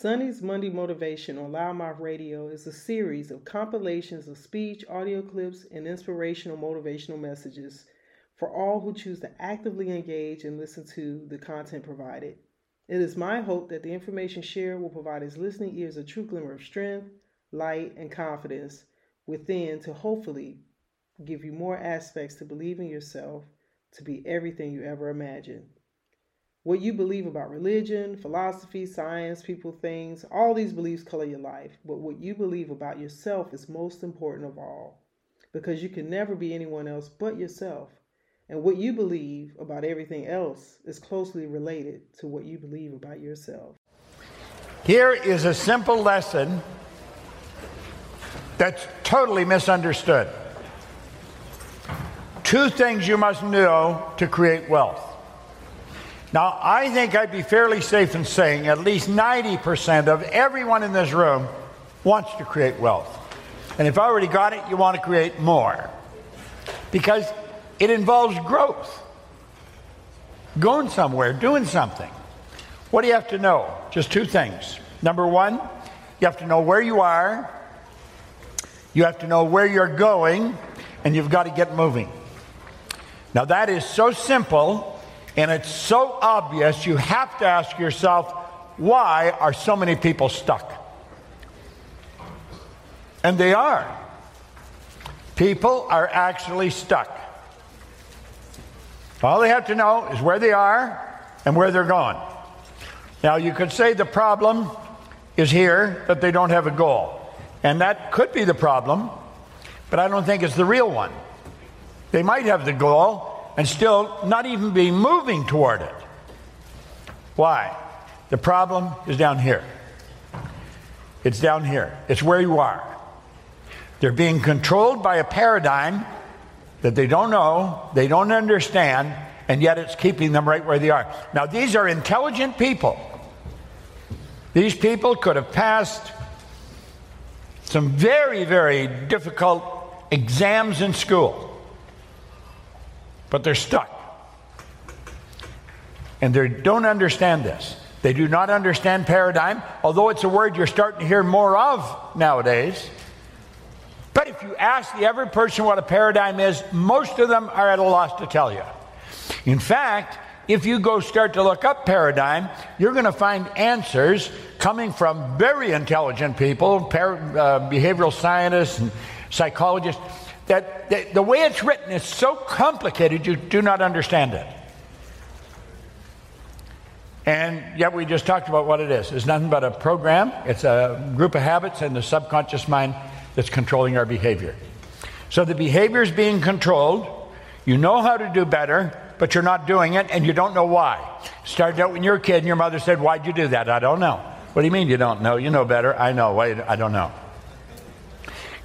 Sonny's Monday Motivation on Loudmouth Radio is a series of compilations of speech, audio clips, and inspirational motivational messages for all who choose to actively engage and listen to the content provided. It is my hope that the information shared will provide his listening ears a true glimmer of strength, light, and confidence within to hopefully give you more aspects to believe in yourself to be everything you ever imagined. What you believe about religion, philosophy, science, people, things, all these beliefs color your life. But what you believe about yourself is most important of all because you can never be anyone else but yourself. And what you believe about everything else is closely related to what you believe about yourself. Here is a simple lesson that's totally misunderstood. Two things you must know to create wealth. Now, I think I'd be fairly safe in saying at least 90% of everyone in this room wants to create wealth. And if I already got it, you want to create more. Because it involves growth, going somewhere, doing something. What do you have to know? Just two things. Number one, you have to know where you are, you have to know where you're going, and you've got to get moving. Now, that is so simple and it's so obvious, you have to ask yourself, why are so many people stuck? And they are. People are actually stuck. All they have to know is where they are and where they're going. Now, you could say the problem is here that they don't have a goal. And that could be the problem, but I don't think it's the real one. They might have the goal, and still not even be moving toward it. Why? The problem is down here. It's down here. It's where you are. They're being controlled by a paradigm that they don't know, they don't understand, and yet it's keeping them right where they are. Now, these are intelligent people. These people could have passed some very, very difficult exams in school but they're stuck. And they don't understand this. They do not understand paradigm, although it's a word you're starting to hear more of nowadays. But if you ask the average person what a paradigm is, most of them are at a loss to tell you. In fact, if you go start to look up paradigm, you're going to find answers coming from very intelligent people, par- uh, behavioral scientists and psychologists that the, the way it's written is so complicated you do not understand it. And yet we just talked about what it is. It's nothing but a program, it's a group of habits in the subconscious mind that's controlling our behavior. So the behavior is being controlled. You know how to do better, but you're not doing it, and you don't know why. Started out when you were a kid, and your mother said, Why'd you do that? I don't know. What do you mean you don't know? You know better. I know. Wait, I don't know.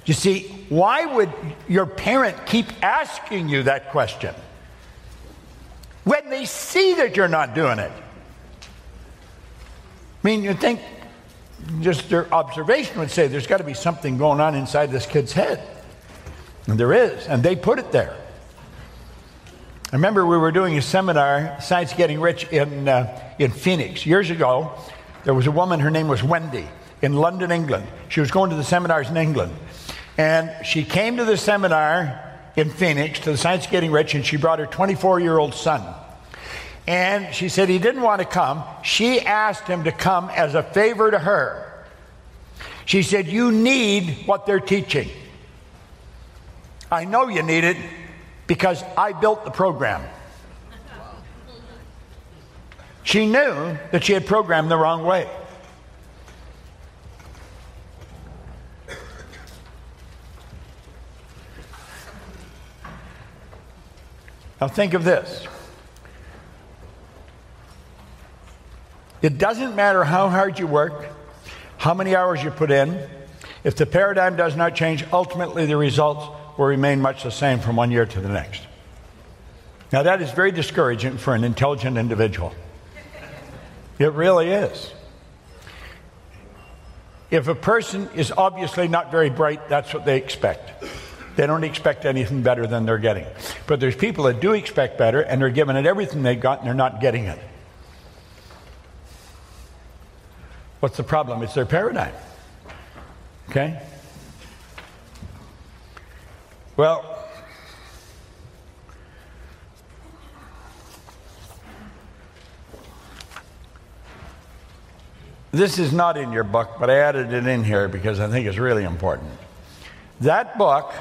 You see, why would your parent keep asking you that question? When they see that you're not doing it. I mean, you think just their observation would say there's got to be something going on inside this kid's head. And there is, and they put it there. I remember we were doing a seminar, Science Getting Rich, in, uh, in Phoenix years ago. There was a woman, her name was Wendy, in London, England. She was going to the seminars in England. And she came to the seminar in Phoenix to the Science Getting Rich, and she brought her 24 year old son. And she said he didn't want to come. She asked him to come as a favor to her. She said, You need what they're teaching. I know you need it because I built the program. She knew that she had programmed the wrong way. Now, think of this. It doesn't matter how hard you work, how many hours you put in, if the paradigm does not change, ultimately the results will remain much the same from one year to the next. Now, that is very discouraging for an intelligent individual. It really is. If a person is obviously not very bright, that's what they expect. They don't expect anything better than they're getting. But there's people that do expect better and they're giving it everything they've got and they're not getting it. What's the problem? It's their paradigm. Okay? Well, This is not in your book, but I added it in here because I think it's really important. That book,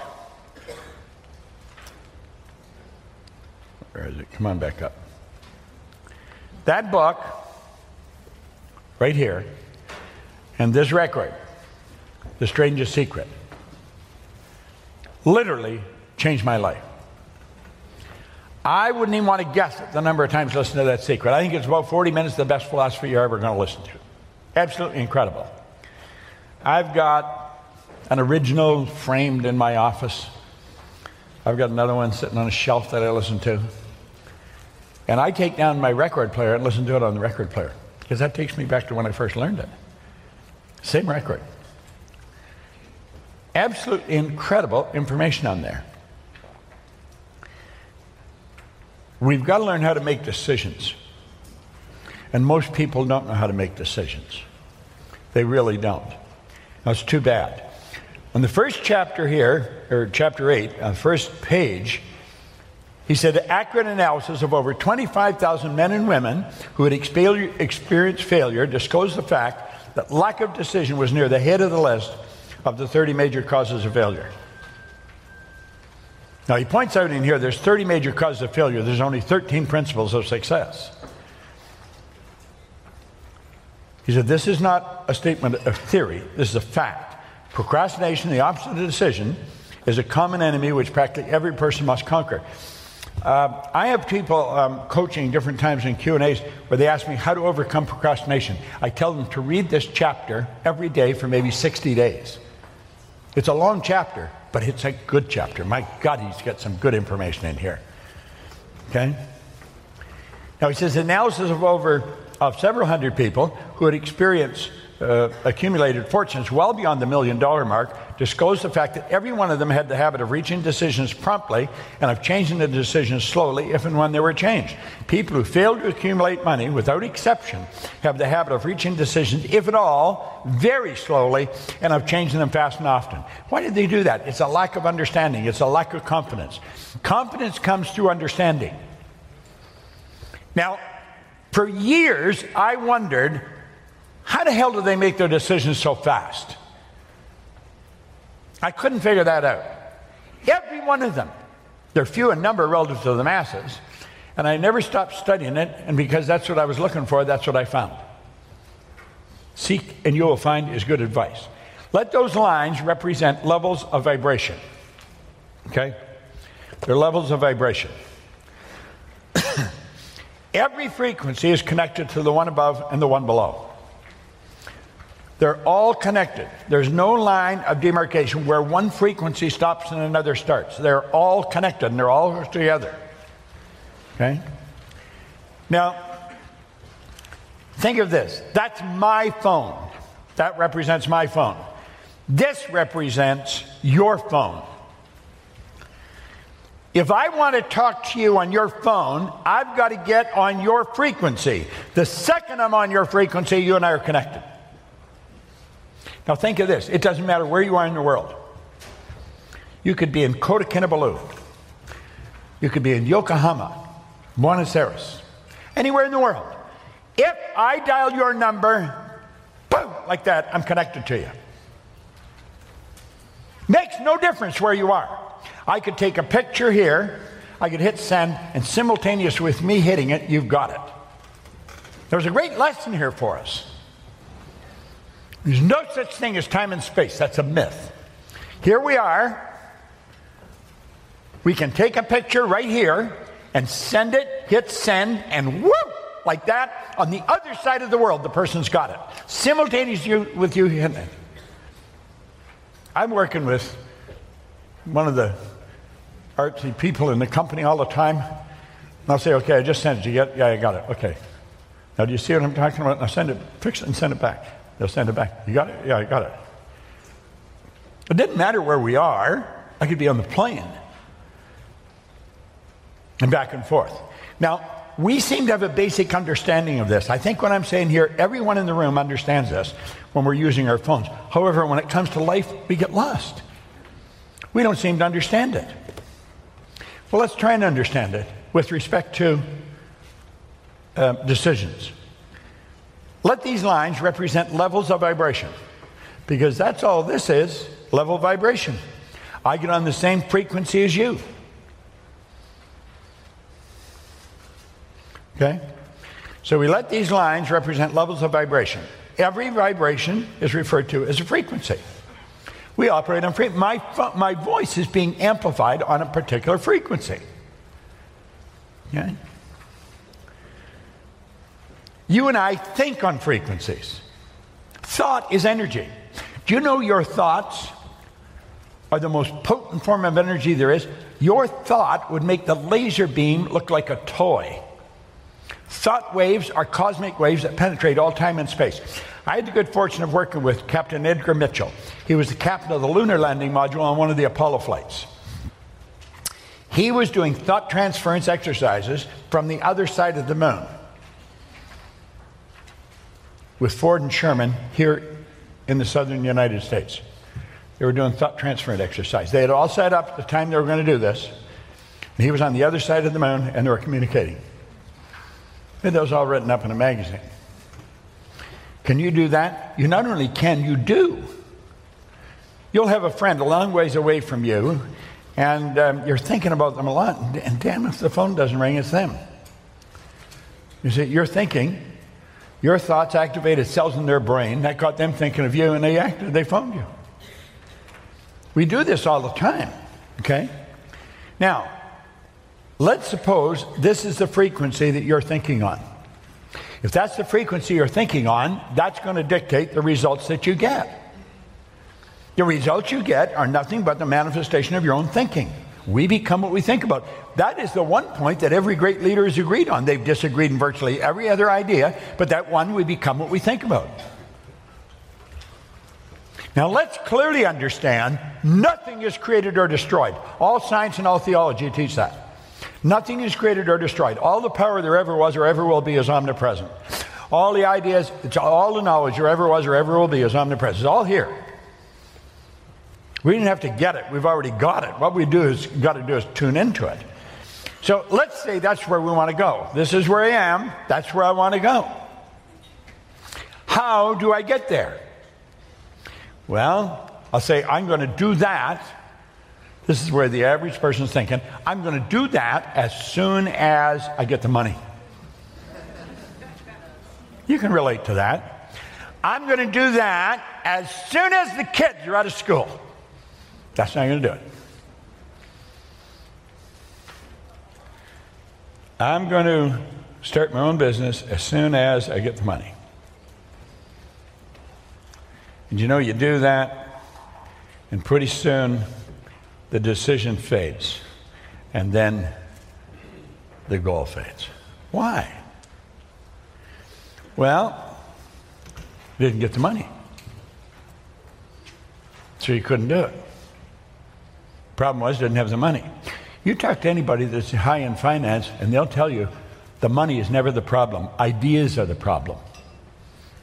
where is it? Come on back up. That book, right here, and this record, The Strangest Secret, literally changed my life. I wouldn't even want to guess the number of times I listened to that secret. I think it's about 40 minutes, the best philosophy you're ever going to listen to. Absolutely incredible. I've got an original framed in my office. I've got another one sitting on a shelf that I listen to. And I take down my record player and listen to it on the record player because that takes me back to when I first learned it. Same record. Absolutely incredible information on there. We've got to learn how to make decisions. And most people don't know how to make decisions. They really don't. That's too bad. On the first chapter here, or chapter 8, on the first page, he said accurate analysis of over 25,000 men and women who had experienced failure disclosed the fact that lack of decision was near the head of the list of the 30 major causes of failure. Now, he points out in here there's 30 major causes of failure, there's only 13 principles of success. He said, This is not a statement of theory, this is a fact. Procrastination, the opposite of decision, is a common enemy which practically every person must conquer. Uh, I have people um, coaching different times in Q and A's where they ask me how to overcome procrastination. I tell them to read this chapter every day for maybe 60 days. It's a long chapter, but it's a good chapter. My God, he's got some good information in here. Okay. Now he says analysis of over of several hundred people who had experienced uh, accumulated fortunes well beyond the million dollar mark disclosed the fact that every one of them had the habit of reaching decisions promptly and of changing the decisions slowly if and when they were changed. People who fail to accumulate money, without exception, have the habit of reaching decisions, if at all, very slowly and of changing them fast and often. Why did they do that? It's a lack of understanding, it's a lack of confidence. Confidence comes through understanding. Now, for years, I wondered how the hell do they make their decisions so fast? I couldn't figure that out. Every one of them. They're few in number relative to the masses. And I never stopped studying it, and because that's what I was looking for, that's what I found. Seek and you will find is good advice. Let those lines represent levels of vibration. Okay? They're levels of vibration. Every frequency is connected to the one above and the one below. They're all connected. There's no line of demarcation where one frequency stops and another starts. They're all connected and they're all together. Okay? Now, think of this. That's my phone. That represents my phone. This represents your phone. If I want to talk to you on your phone, I've got to get on your frequency. The second I'm on your frequency, you and I are connected. Now think of this. It doesn't matter where you are in the world. You could be in Kota Kinabalu. You could be in Yokohama, Buenos Aires, anywhere in the world. If I dial your number, boom, like that, I'm connected to you. Makes no difference where you are. I could take a picture here, I could hit send, and simultaneous with me hitting it, you've got it. There's a great lesson here for us. There's no such thing as time and space. That's a myth. Here we are. We can take a picture right here and send it, hit send, and whoop, like that. On the other side of the world, the person's got it. Simultaneous with you hitting it. I'm working with one of the artsy people in the company all the time. And I'll say, okay, I just sent it. You get, yeah, I got it. Okay. Now, do you see what I'm talking about? Now send it, fix it, and send it back. They'll send it back. You got it? Yeah, I got it. It didn't matter where we are. I could be on the plane and back and forth. Now, we seem to have a basic understanding of this. I think what I'm saying here, everyone in the room understands this when we're using our phones. However, when it comes to life, we get lost. We don't seem to understand it. Well, let's try and understand it with respect to uh, decisions. Let these lines represent levels of vibration because that's all this is level vibration. I get on the same frequency as you. Okay? So we let these lines represent levels of vibration. Every vibration is referred to as a frequency. We operate on frequency. My, my voice is being amplified on a particular frequency. Okay? You and I think on frequencies. Thought is energy. Do you know your thoughts are the most potent form of energy there is? Your thought would make the laser beam look like a toy. Thought waves are cosmic waves that penetrate all time and space. I had the good fortune of working with Captain Edgar Mitchell. He was the captain of the lunar landing module on one of the Apollo flights. He was doing thought transference exercises from the other side of the moon with Ford and Sherman here in the southern United States. They were doing thought transference exercise. They had all set up at the time they were going to do this. And he was on the other side of the moon and they were communicating. And that was all written up in a magazine. Can you do that? You not only can, you do. You'll have a friend a long ways away from you, and um, you're thinking about them a lot. And damn, if the phone doesn't ring, it's them. You see, you're thinking, your thoughts activated cells in their brain that got them thinking of you, and they acted, they phoned you. We do this all the time, okay? Now, let's suppose this is the frequency that you're thinking on. If that's the frequency you're thinking on, that's going to dictate the results that you get. The results you get are nothing but the manifestation of your own thinking. We become what we think about. That is the one point that every great leader has agreed on. They've disagreed in virtually every other idea, but that one, we become what we think about. Now, let's clearly understand nothing is created or destroyed. All science and all theology teach that. Nothing is created or destroyed. All the power there ever was or ever will be is omnipresent. All the ideas, all the knowledge there ever was or ever will be is omnipresent. It's all here. We didn't have to get it. We've already got it. What we do is got to do is tune into it. So let's say that's where we want to go. This is where I am. That's where I want to go. How do I get there? Well, I'll say I'm going to do that this is where the average person is thinking, I'm going to do that as soon as I get the money. You can relate to that. I'm going to do that as soon as the kids are out of school. That's not going to do it. I'm going to start my own business as soon as I get the money. And you know, you do that, and pretty soon the decision fades, and then the goal fades. Why? Well, didn't get the money. So you couldn't do it. Problem was, didn't have the money. You talk to anybody that's high in finance, and they'll tell you the money is never the problem. Ideas are the problem.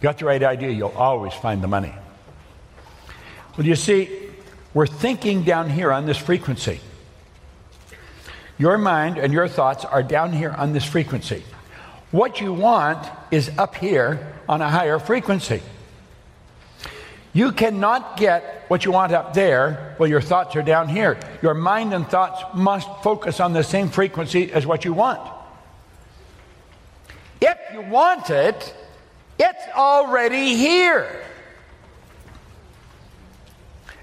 Got the right idea, you'll always find the money. Well, you see, we're thinking down here on this frequency. Your mind and your thoughts are down here on this frequency. What you want is up here on a higher frequency. You cannot get what you want up there while your thoughts are down here. Your mind and thoughts must focus on the same frequency as what you want. If you want it, it's already here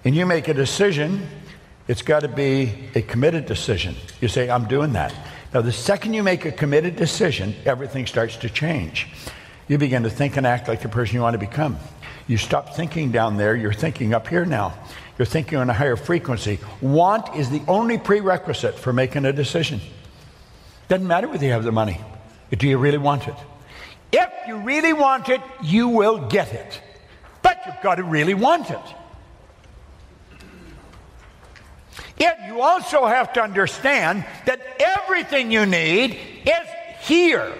and you make a decision, it's got to be a committed decision. You say, I'm doing that. Now, the second you make a committed decision, everything starts to change. You begin to think and act like the person you want to become. You stop thinking down there, you're thinking up here now. You're thinking on a higher frequency. Want is the only prerequisite for making a decision. Doesn't matter whether you have the money. Do you really want it? If you really want it, you will get it. But you've got to really want it. Yet you also have to understand that everything you need is here.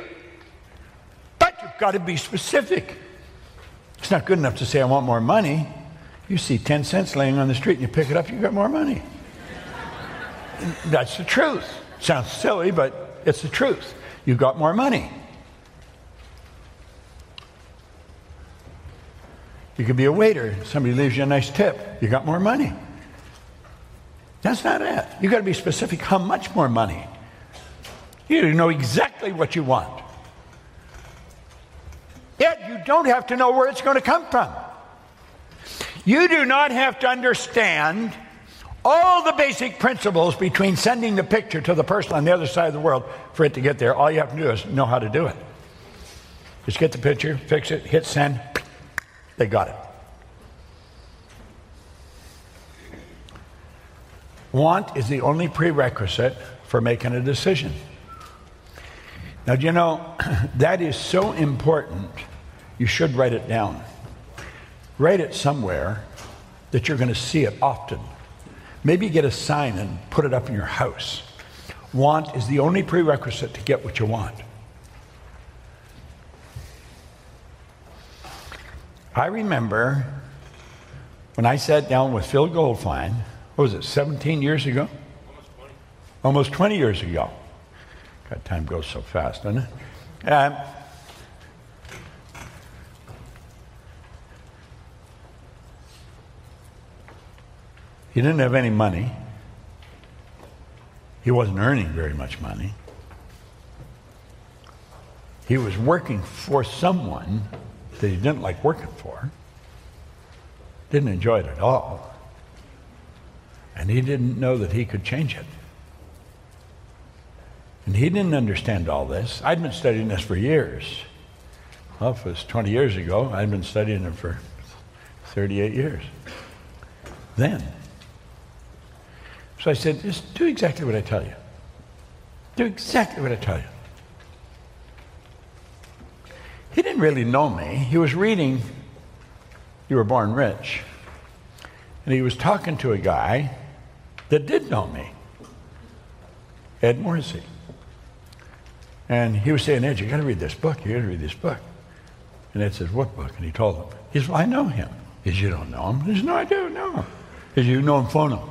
But you've got to be specific. It's not good enough to say, I want more money. You see 10 cents laying on the street and you pick it up, you got more money. That's the truth. Sounds silly, but it's the truth. You got more money. You could be a waiter. Somebody leaves you a nice tip. You got more money. That's not it. You got to be specific how much more money. You know exactly what you want. Yet you don't have to know where it's going to come from. You do not have to understand all the basic principles between sending the picture to the person on the other side of the world for it to get there. All you have to do is know how to do it. Just get the picture, fix it, hit send, they got it. Want is the only prerequisite for making a decision. Now, do you know, that is so important, you should write it down. Write it somewhere that you're going to see it often. Maybe get a sign and put it up in your house. Want is the only prerequisite to get what you want. I remember when I sat down with Phil Goldfine, what was it, 17 years ago? Almost 20. Almost 20 years ago. God, time goes so fast, doesn't it? Um, he didn't have any money. He wasn't earning very much money. He was working for someone that he didn't like working for, didn't enjoy it at all, and he didn't know that he could change it. And he didn't understand all this. I'd been studying this for years. Well, it was 20 years ago, I'd been studying it for 38 years. Then. So I said, just do exactly what I tell you. Do exactly what I tell you. He didn't really know me. He was reading You Were Born Rich. And he was talking to a guy that did know me, Ed Morrissey. And he was saying, Ed, you got to read this book. You got to read this book. And Ed says, What book? And he told him. He says, Well, I know him. He says, You don't know him? He says, No, I do know him. He says, You know him, phone him.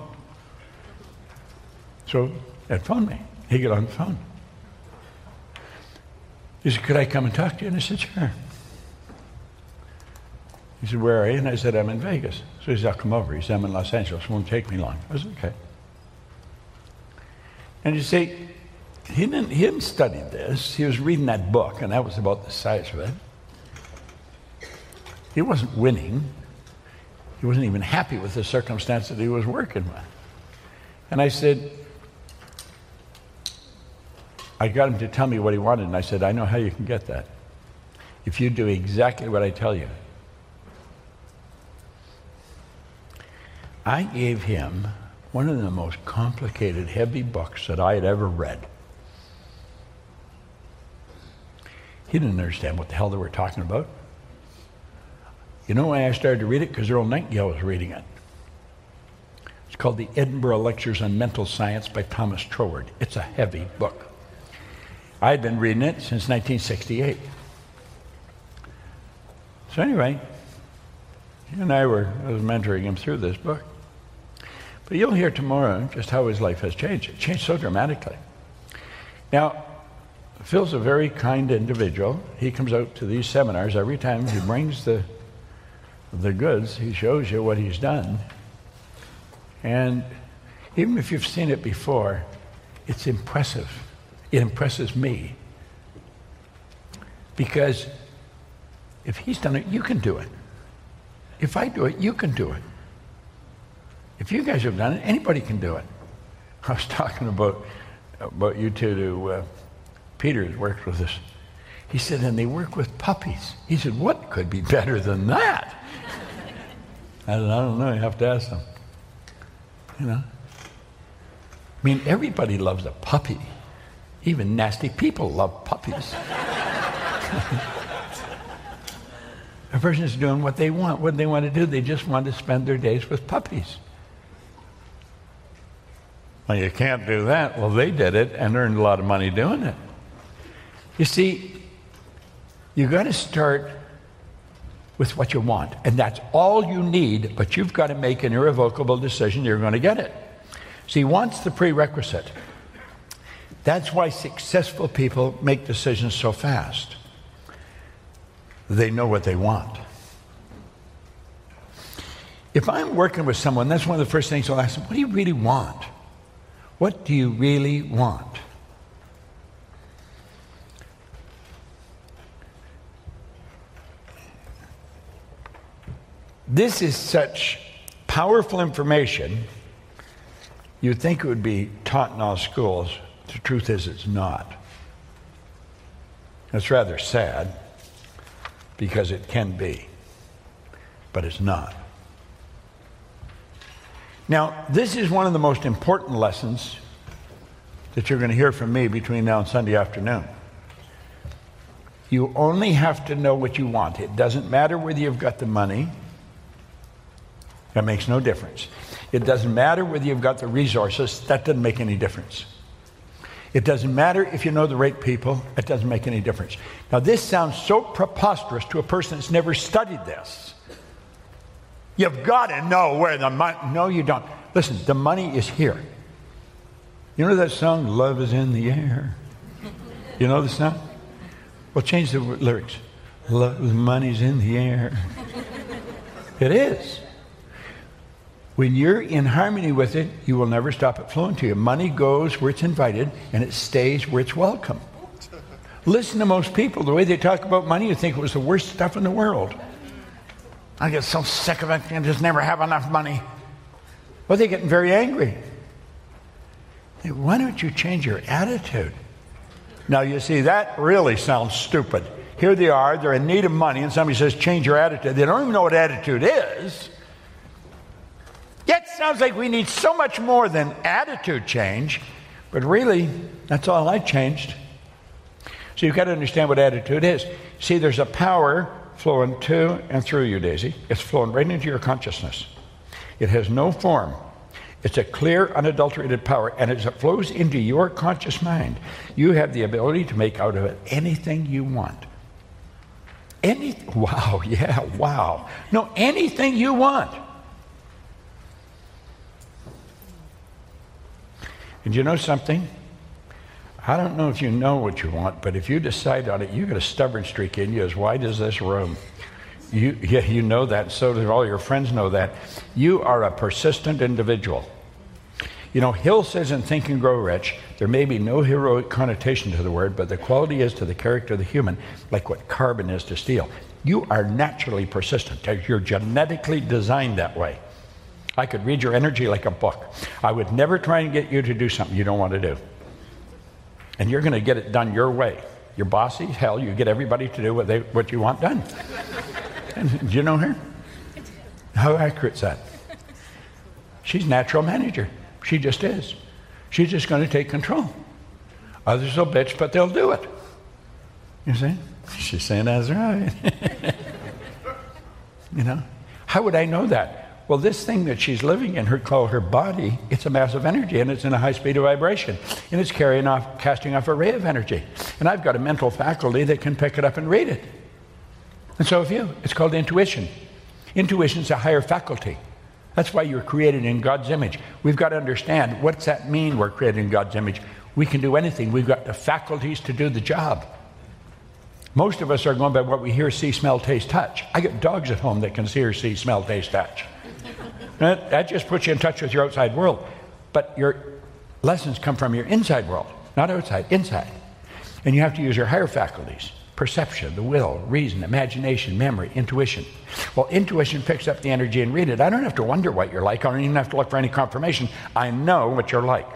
So Ed phoned me. He got on the phone. He said, Could I come and talk to you? And I said, Sure. He said, Where are you? And I said, I'm in Vegas. So he said, I'll come over. He said, I'm in Los Angeles. It won't take me long. I said, Okay. And you see, he didn't, he hadn't studied this. He was reading that book, and that was about the size of it. He wasn't winning. He wasn't even happy with the circumstance that he was working with. And I said, I got him to tell me what he wanted, and I said, I know how you can get that. If you do exactly what I tell you. I gave him one of the most complicated, heavy books that I had ever read. He didn't understand what the hell they were talking about. You know why I started to read it? Because Earl Nightingale was reading it. It's called the Edinburgh Lectures on Mental Science by Thomas Troward. It's a heavy book. I had been reading it since 1968. So anyway, he and I were, I was mentoring him through this book. But you'll hear tomorrow just how his life has changed. It changed so dramatically. Now, Phil's a very kind individual. He comes out to these seminars every time he brings the, the goods, he shows you what he's done. And even if you've seen it before, it's impressive. It impresses me. Because if he's done it, you can do it. If I do it, you can do it. If you guys have done it, anybody can do it. I was talking about, about you two to uh, Peter, who works with us. He said, and they work with puppies. He said, what could be better than that? I said, I don't know. You have to ask them. You know? I mean, everybody loves a puppy. Even nasty people love puppies. a person is doing what they want. What do they want to do? They just want to spend their days with puppies. Well, you can't do that. Well, they did it and earned a lot of money doing it. You see, you've got to start with what you want, and that's all you need, but you've got to make an irrevocable decision you're going to get it. See, wants the prerequisite. That's why successful people make decisions so fast. They know what they want. If I'm working with someone, that's one of the first things I'll ask them, what do you really want? What do you really want? This is such powerful information, you'd think it would be taught in all schools. The truth is, it's not. It's rather sad because it can be, but it's not. Now, this is one of the most important lessons that you're going to hear from me between now and Sunday afternoon. You only have to know what you want. It doesn't matter whether you've got the money, that makes no difference. It doesn't matter whether you've got the resources, that doesn't make any difference. It doesn't matter if you know the right people, it doesn't make any difference. Now, this sounds so preposterous to a person that's never studied this. You've got to know where the money. No, you don't. Listen, the money is here. You know that song, Love is in the Air? You know the song? Well, change the lyrics. Love, money's in the air. It is. When you're in harmony with it, you will never stop it flowing to you. Money goes where it's invited and it stays where it's welcome. Listen to most people. The way they talk about money, you think it was the worst stuff in the world. I get so sick of it I just never have enough money. Well, they're getting very angry. Why don't you change your attitude? Now, you see, that really sounds stupid. Here they are, they're in need of money, and somebody says, change your attitude. They don't even know what attitude is. Yet sounds like we need so much more than attitude change, but really, that's all I changed. So you've got to understand what attitude is. See, there's a power flowing to and through you, Daisy. It's flowing right into your consciousness. It has no form. It's a clear, unadulterated power, and as it flows into your conscious mind, you have the ability to make out of it anything you want. Any, wow, yeah, wow. No, anything you want. And you know something? I don't know if you know what you want, but if you decide on it, you got a stubborn streak in you as wide as this room. You, yeah, you know that, so do all your friends know that. You are a persistent individual. You know, Hill says in Think and Grow Rich, there may be no heroic connotation to the word, but the quality is to the character of the human, like what carbon is to steel. You are naturally persistent. You're genetically designed that way. I could read your energy like a book. I would never try and get you to do something you don't want to do. And you're going to get it done your way. You're bossy, hell, you get everybody to do what, they, what you want done. Do you know her? How accurate is that? She's natural manager. She just is. She's just going to take control. Others will bitch, but they'll do it. You see? She's saying that's right. you know? How would I know that? Well, this thing that she's living in, her call her body, it's a mass of energy and it's in a high speed of vibration. And it's carrying off, casting off a ray of energy. And I've got a mental faculty that can pick it up and read it. And so have you. It's called intuition. Intuition is a higher faculty. That's why you're created in God's image. We've got to understand what's that mean we're created in God's image? We can do anything. We've got the faculties to do the job. Most of us are going by what we hear, see, smell, taste, touch. I got dogs at home that can see, see, smell, taste, touch. That, just puts you in touch with your outside world. But your lessons come from your inside world, not outside, inside. And you have to use your higher faculties perception, the will, reason, imagination, memory, intuition. Well, intuition picks up the energy and read it. I don't have to wonder what you're like. I don't even have to look for any confirmation. I know what you're like.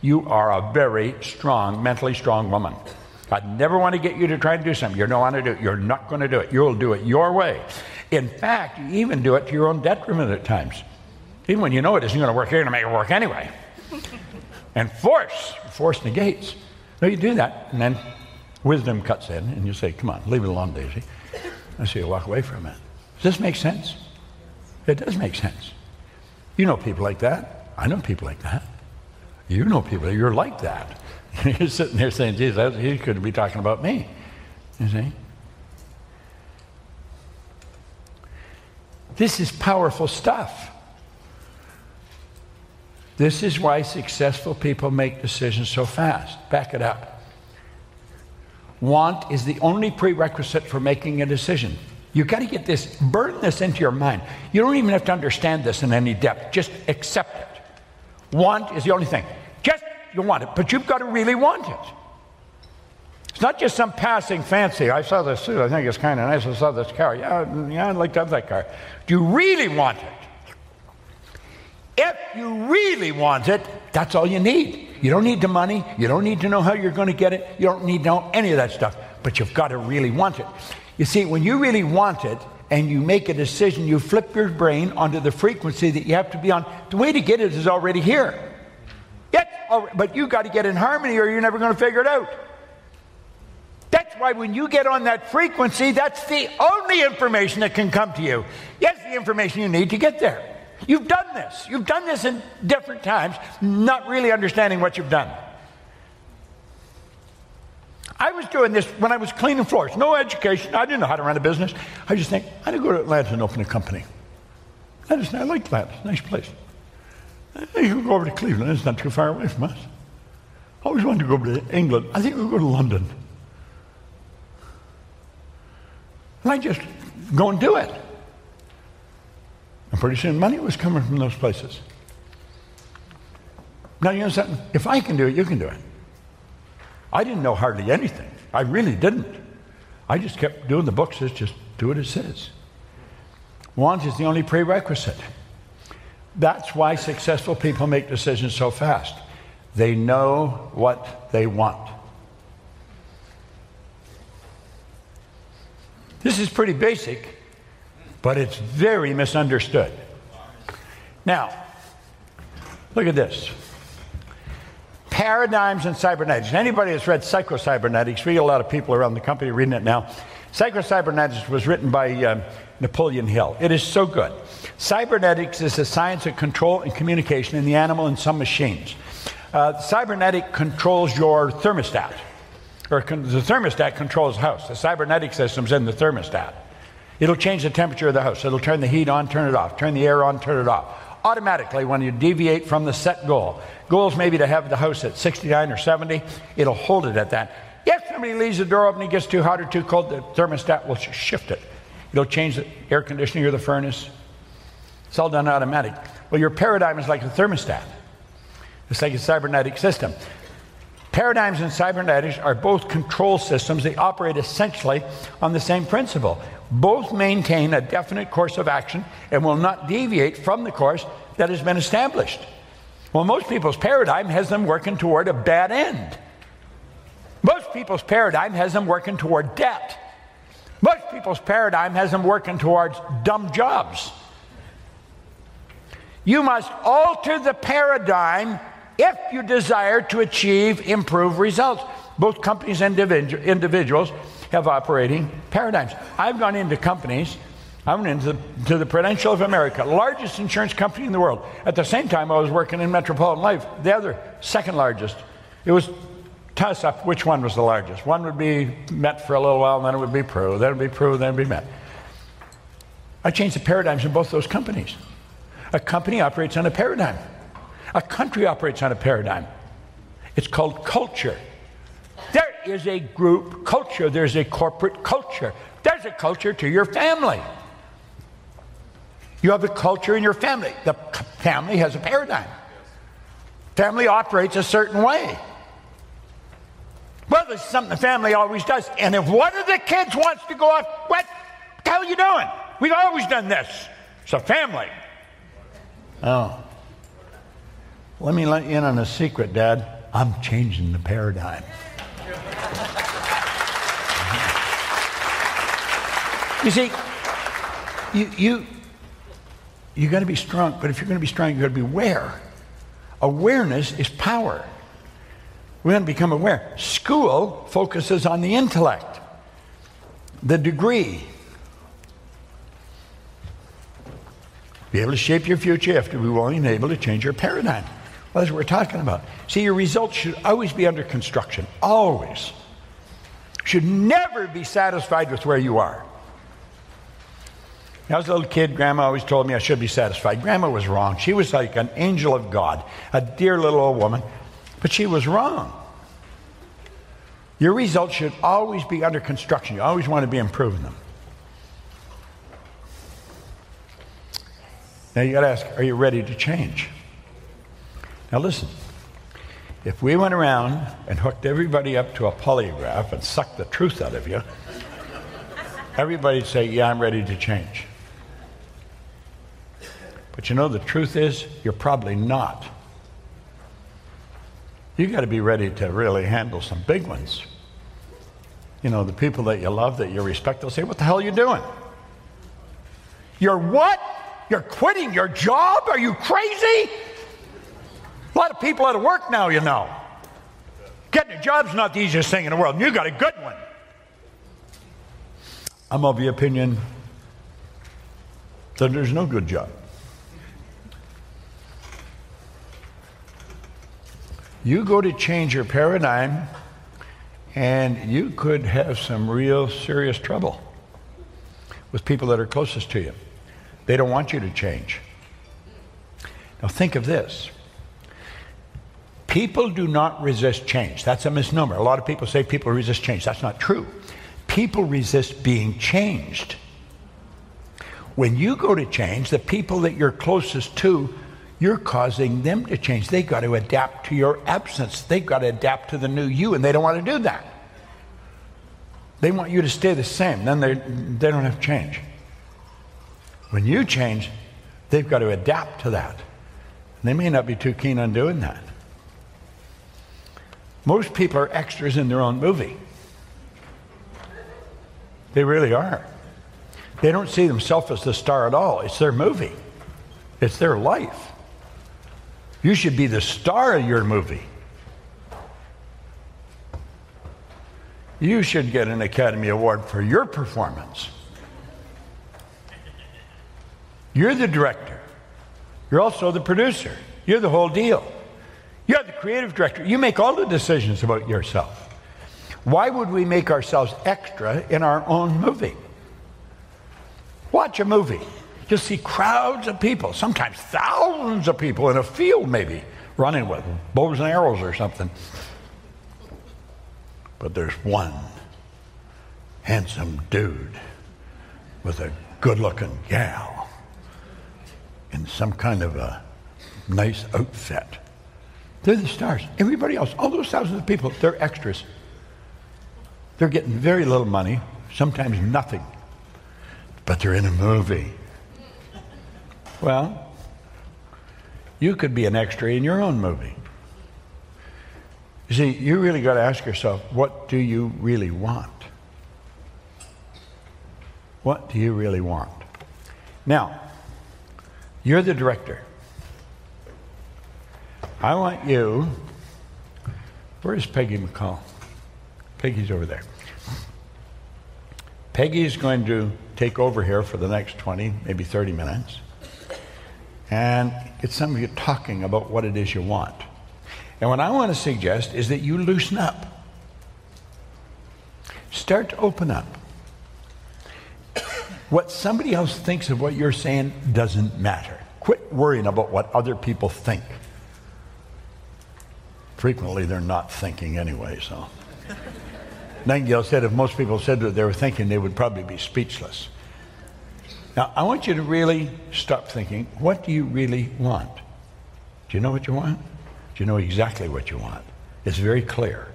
You are a very strong, mentally strong woman. I'd never want to get you to try and do something you don't want to do. It. You're not going to do it. You'll do it your way. In fact, you even do it to your own detriment at times. Even when you know it isn't going to work, you're going to make it work anyway. and force, force negates. No, you do that, and then wisdom cuts in, and you say, Come on, leave it alone, Daisy. And so you walk away from it. Does this make sense? It does make sense. You know people like that. I know people like that. You know people, you're like that. You're sitting there saying, Jesus, he could be talking about me. You see? This is powerful stuff. This is why successful people make decisions so fast. Back it up. Want is the only prerequisite for making a decision. You've got to get this, burn this into your mind. You don't even have to understand this in any depth. Just accept it. Want is the only thing. Just you want it, but you've got to really want it. It's not just some passing fancy. I saw this suit. I think it's kind of nice. I saw this car. Yeah, yeah, I'd like to have that car. Do you really want it? If you really want it, that's all you need. You don't need the money. You don't need to know how you're going to get it. You don't need to know any of that stuff. But you've got to really want it. You see, when you really want it and you make a decision, you flip your brain onto the frequency that you have to be on. The way to get it is already here. Yes, but you've got to get in harmony or you're never going to figure it out. That's why when you get on that frequency, that's the only information that can come to you. Yes, the information you need to get there. You've done this. You've done this in different times, not really understanding what you've done. I was doing this when I was cleaning floors. No education. I didn't know how to run a business. I just think, I'm going to go to Atlanta and open a company. I just, I like Atlanta. Nice place. You can go over to Cleveland. It's not too far away from us. I always wanted to go over to England. I think we'll go to London. And I just go and do it. And pretty soon money was coming from those places. Now, you know something? If I can do it, you can do it. I didn't know hardly anything. I really didn't. I just kept doing the book says, just do what it says. Want is the only prerequisite. That's why successful people make decisions so fast. They know what they want. This is pretty basic, but it's very misunderstood. Now, look at this paradigms in cybernetics. Anybody that's read Psychocybernetics, we get a lot of people around the company reading it now. Psychocybernetics was written by uh, Napoleon Hill. It is so good. Cybernetics is the science of control and communication in the animal and some machines. Uh, cybernetic controls your thermostat, or con- the thermostat controls the house. The cybernetic system's in the thermostat. It'll change the temperature of the house. It'll turn the heat on, turn it off, turn the air on, turn it off. Automatically, when you deviate from the set goal, goals maybe to have the house at 69 or 70, it'll hold it at that. If somebody leaves the door open, it gets too hot or too cold, the thermostat will shift it. It'll change the air conditioning or the furnace. It's all done automatic. Well, your paradigm is like a thermostat. It's like a cybernetic system. Paradigms and cybernetics are both control systems. They operate essentially on the same principle. Both maintain a definite course of action and will not deviate from the course that has been established. Well, most people's paradigm has them working toward a bad end. Most people's paradigm has them working toward debt. Most people's paradigm has them working towards dumb jobs. You must alter the paradigm if you desire to achieve improved results. Both companies and individuals have operating paradigms. I've gone into companies, I went into the, to the Prudential of America, largest insurance company in the world. At the same time, I was working in Metropolitan Life, the other second largest. It was toss up which one was the largest. One would be Met for a little while, and then it would be Pru, then it would be Pru, then it would be Met. I changed the paradigms in both those companies. A company operates on a paradigm. A country operates on a paradigm. It's called culture. Is a group culture, there's a corporate culture, there's a culture to your family. You have a culture in your family. The family has a paradigm. Family operates a certain way. Well, this is something the family always does. And if one of the kids wants to go off, what the hell are you doing? We've always done this. It's a family. Oh. Let me let you in on a secret, Dad. I'm changing the paradigm. You see, you, you, you got to be strong, but if you're going to be strong, you got to be aware. Awareness is power. We want to become aware. School focuses on the intellect, the degree. Be able to shape your future, to be willing and able to change your paradigm. Well, that's what we're talking about. See, your results should always be under construction. Always. Should never be satisfied with where you are. When I was a little kid, Grandma always told me I should be satisfied. Grandma was wrong. She was like an angel of God, a dear little old woman, but she was wrong. Your results should always be under construction. You always want to be improving them. Now you got to ask, are you ready to change? Now listen, if we went around and hooked everybody up to a polygraph and sucked the truth out of you, everybody'd say, yeah, I'm ready to change. But you know, the truth is, you're probably not. You got to be ready to really handle some big ones. You know, the people that you love, that you respect, they'll say, What the hell are you doing? You're what? You're quitting your job? Are you crazy? A lot of people out of work now, you know. Getting a job's not the easiest thing in the world, and you got a good one. I'm of the opinion that there's no good job. You go to change your paradigm, and you could have some real serious trouble with people that are closest to you. They don't want you to change. Now, think of this people do not resist change. That's a misnomer. A lot of people say people resist change. That's not true. People resist being changed. When you go to change, the people that you're closest to you're causing them to change. They've got to adapt to your absence. They've got to adapt to the new you, and they don't want to do that. They want you to stay the same. Then they, they don't have to change. When you change, they've got to adapt to that. They may not be too keen on doing that. Most people are extras in their own movie. They really are. They don't see themselves as the star at all. It's their movie, it's their life. You should be the star of your movie. You should get an Academy Award for your performance. You're the director. You're also the producer. You're the whole deal. You're the creative director. You make all the decisions about yourself. Why would we make ourselves extra in our own movie? Watch a movie. You'll see crowds of people, sometimes thousands of people in a field, maybe, running with bows and arrows or something. But there's one handsome dude with a good looking gal in some kind of a nice outfit. They're the stars. Everybody else, all those thousands of people, they're extras. They're getting very little money, sometimes nothing, but they're in a movie. Well, you could be an extra in your own movie. You see, you really got to ask yourself, what do you really want? What do you really want? Now, you're the director. I want you. Where's Peggy McColl? Peggy's over there. Peggy's going to take over here for the next 20, maybe 30 minutes. And it's some of you talking about what it is you want. And what I want to suggest is that you loosen up. Start to open up. What somebody else thinks of what you're saying doesn't matter. Quit worrying about what other people think. Frequently, they're not thinking anyway, so. Nightingale said if most people said what they were thinking, they would probably be speechless. Now, I want you to really stop thinking, what do you really want? Do you know what you want? Do you know exactly what you want? It's very clear.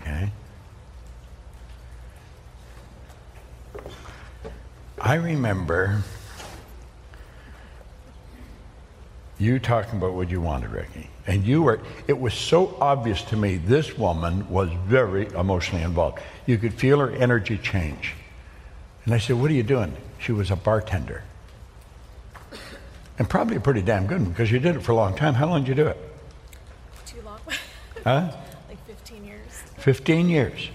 Okay? I remember you talking about what you wanted, Ricky. And you were, it was so obvious to me this woman was very emotionally involved. You could feel her energy change. And I said, What are you doing? She was a bartender. And probably a pretty damn good one because you did it for a long time. How long did you do it? Too long. Huh? like 15 years. 15 years.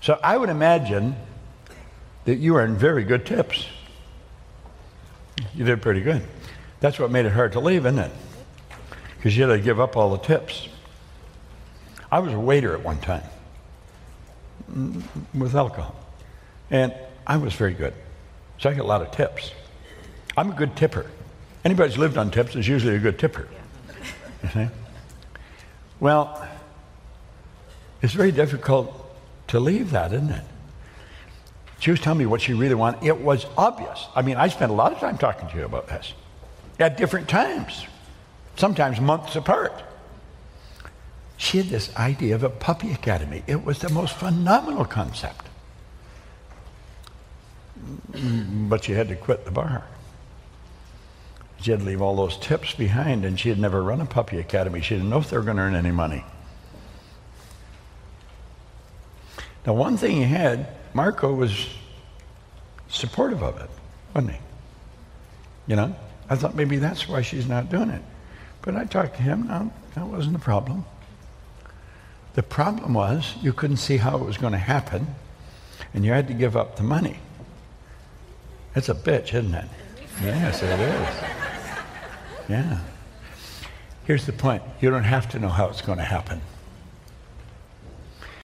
So I would imagine that you earned very good tips. You did pretty good. That's what made it hard to leave, isn't it? because you had to give up all the tips. I was a waiter at one time mm, with alcohol, and I was very good. So I get a lot of tips. I'm a good tipper. Anybody who's lived on tips is usually a good tipper. See? Well, it's very difficult to leave that, isn't it? She was telling me what she really wanted. It was obvious. I mean, I spent a lot of time talking to you about this at different times, sometimes months apart. She had this idea of a puppy academy. It was the most phenomenal concept. But she had to quit the bar. She had to leave all those tips behind, and she had never run a puppy academy. She didn't know if they were going to earn any money. Now, one thing he had, Marco was supportive of it, wasn't he? You know, I thought maybe that's why she's not doing it. But I talked to him, no, that wasn't the problem. The problem was you couldn't see how it was going to happen, and you had to give up the money. It's a bitch, isn't it? Yes, it is. Yeah. Here's the point you don't have to know how it's going to happen.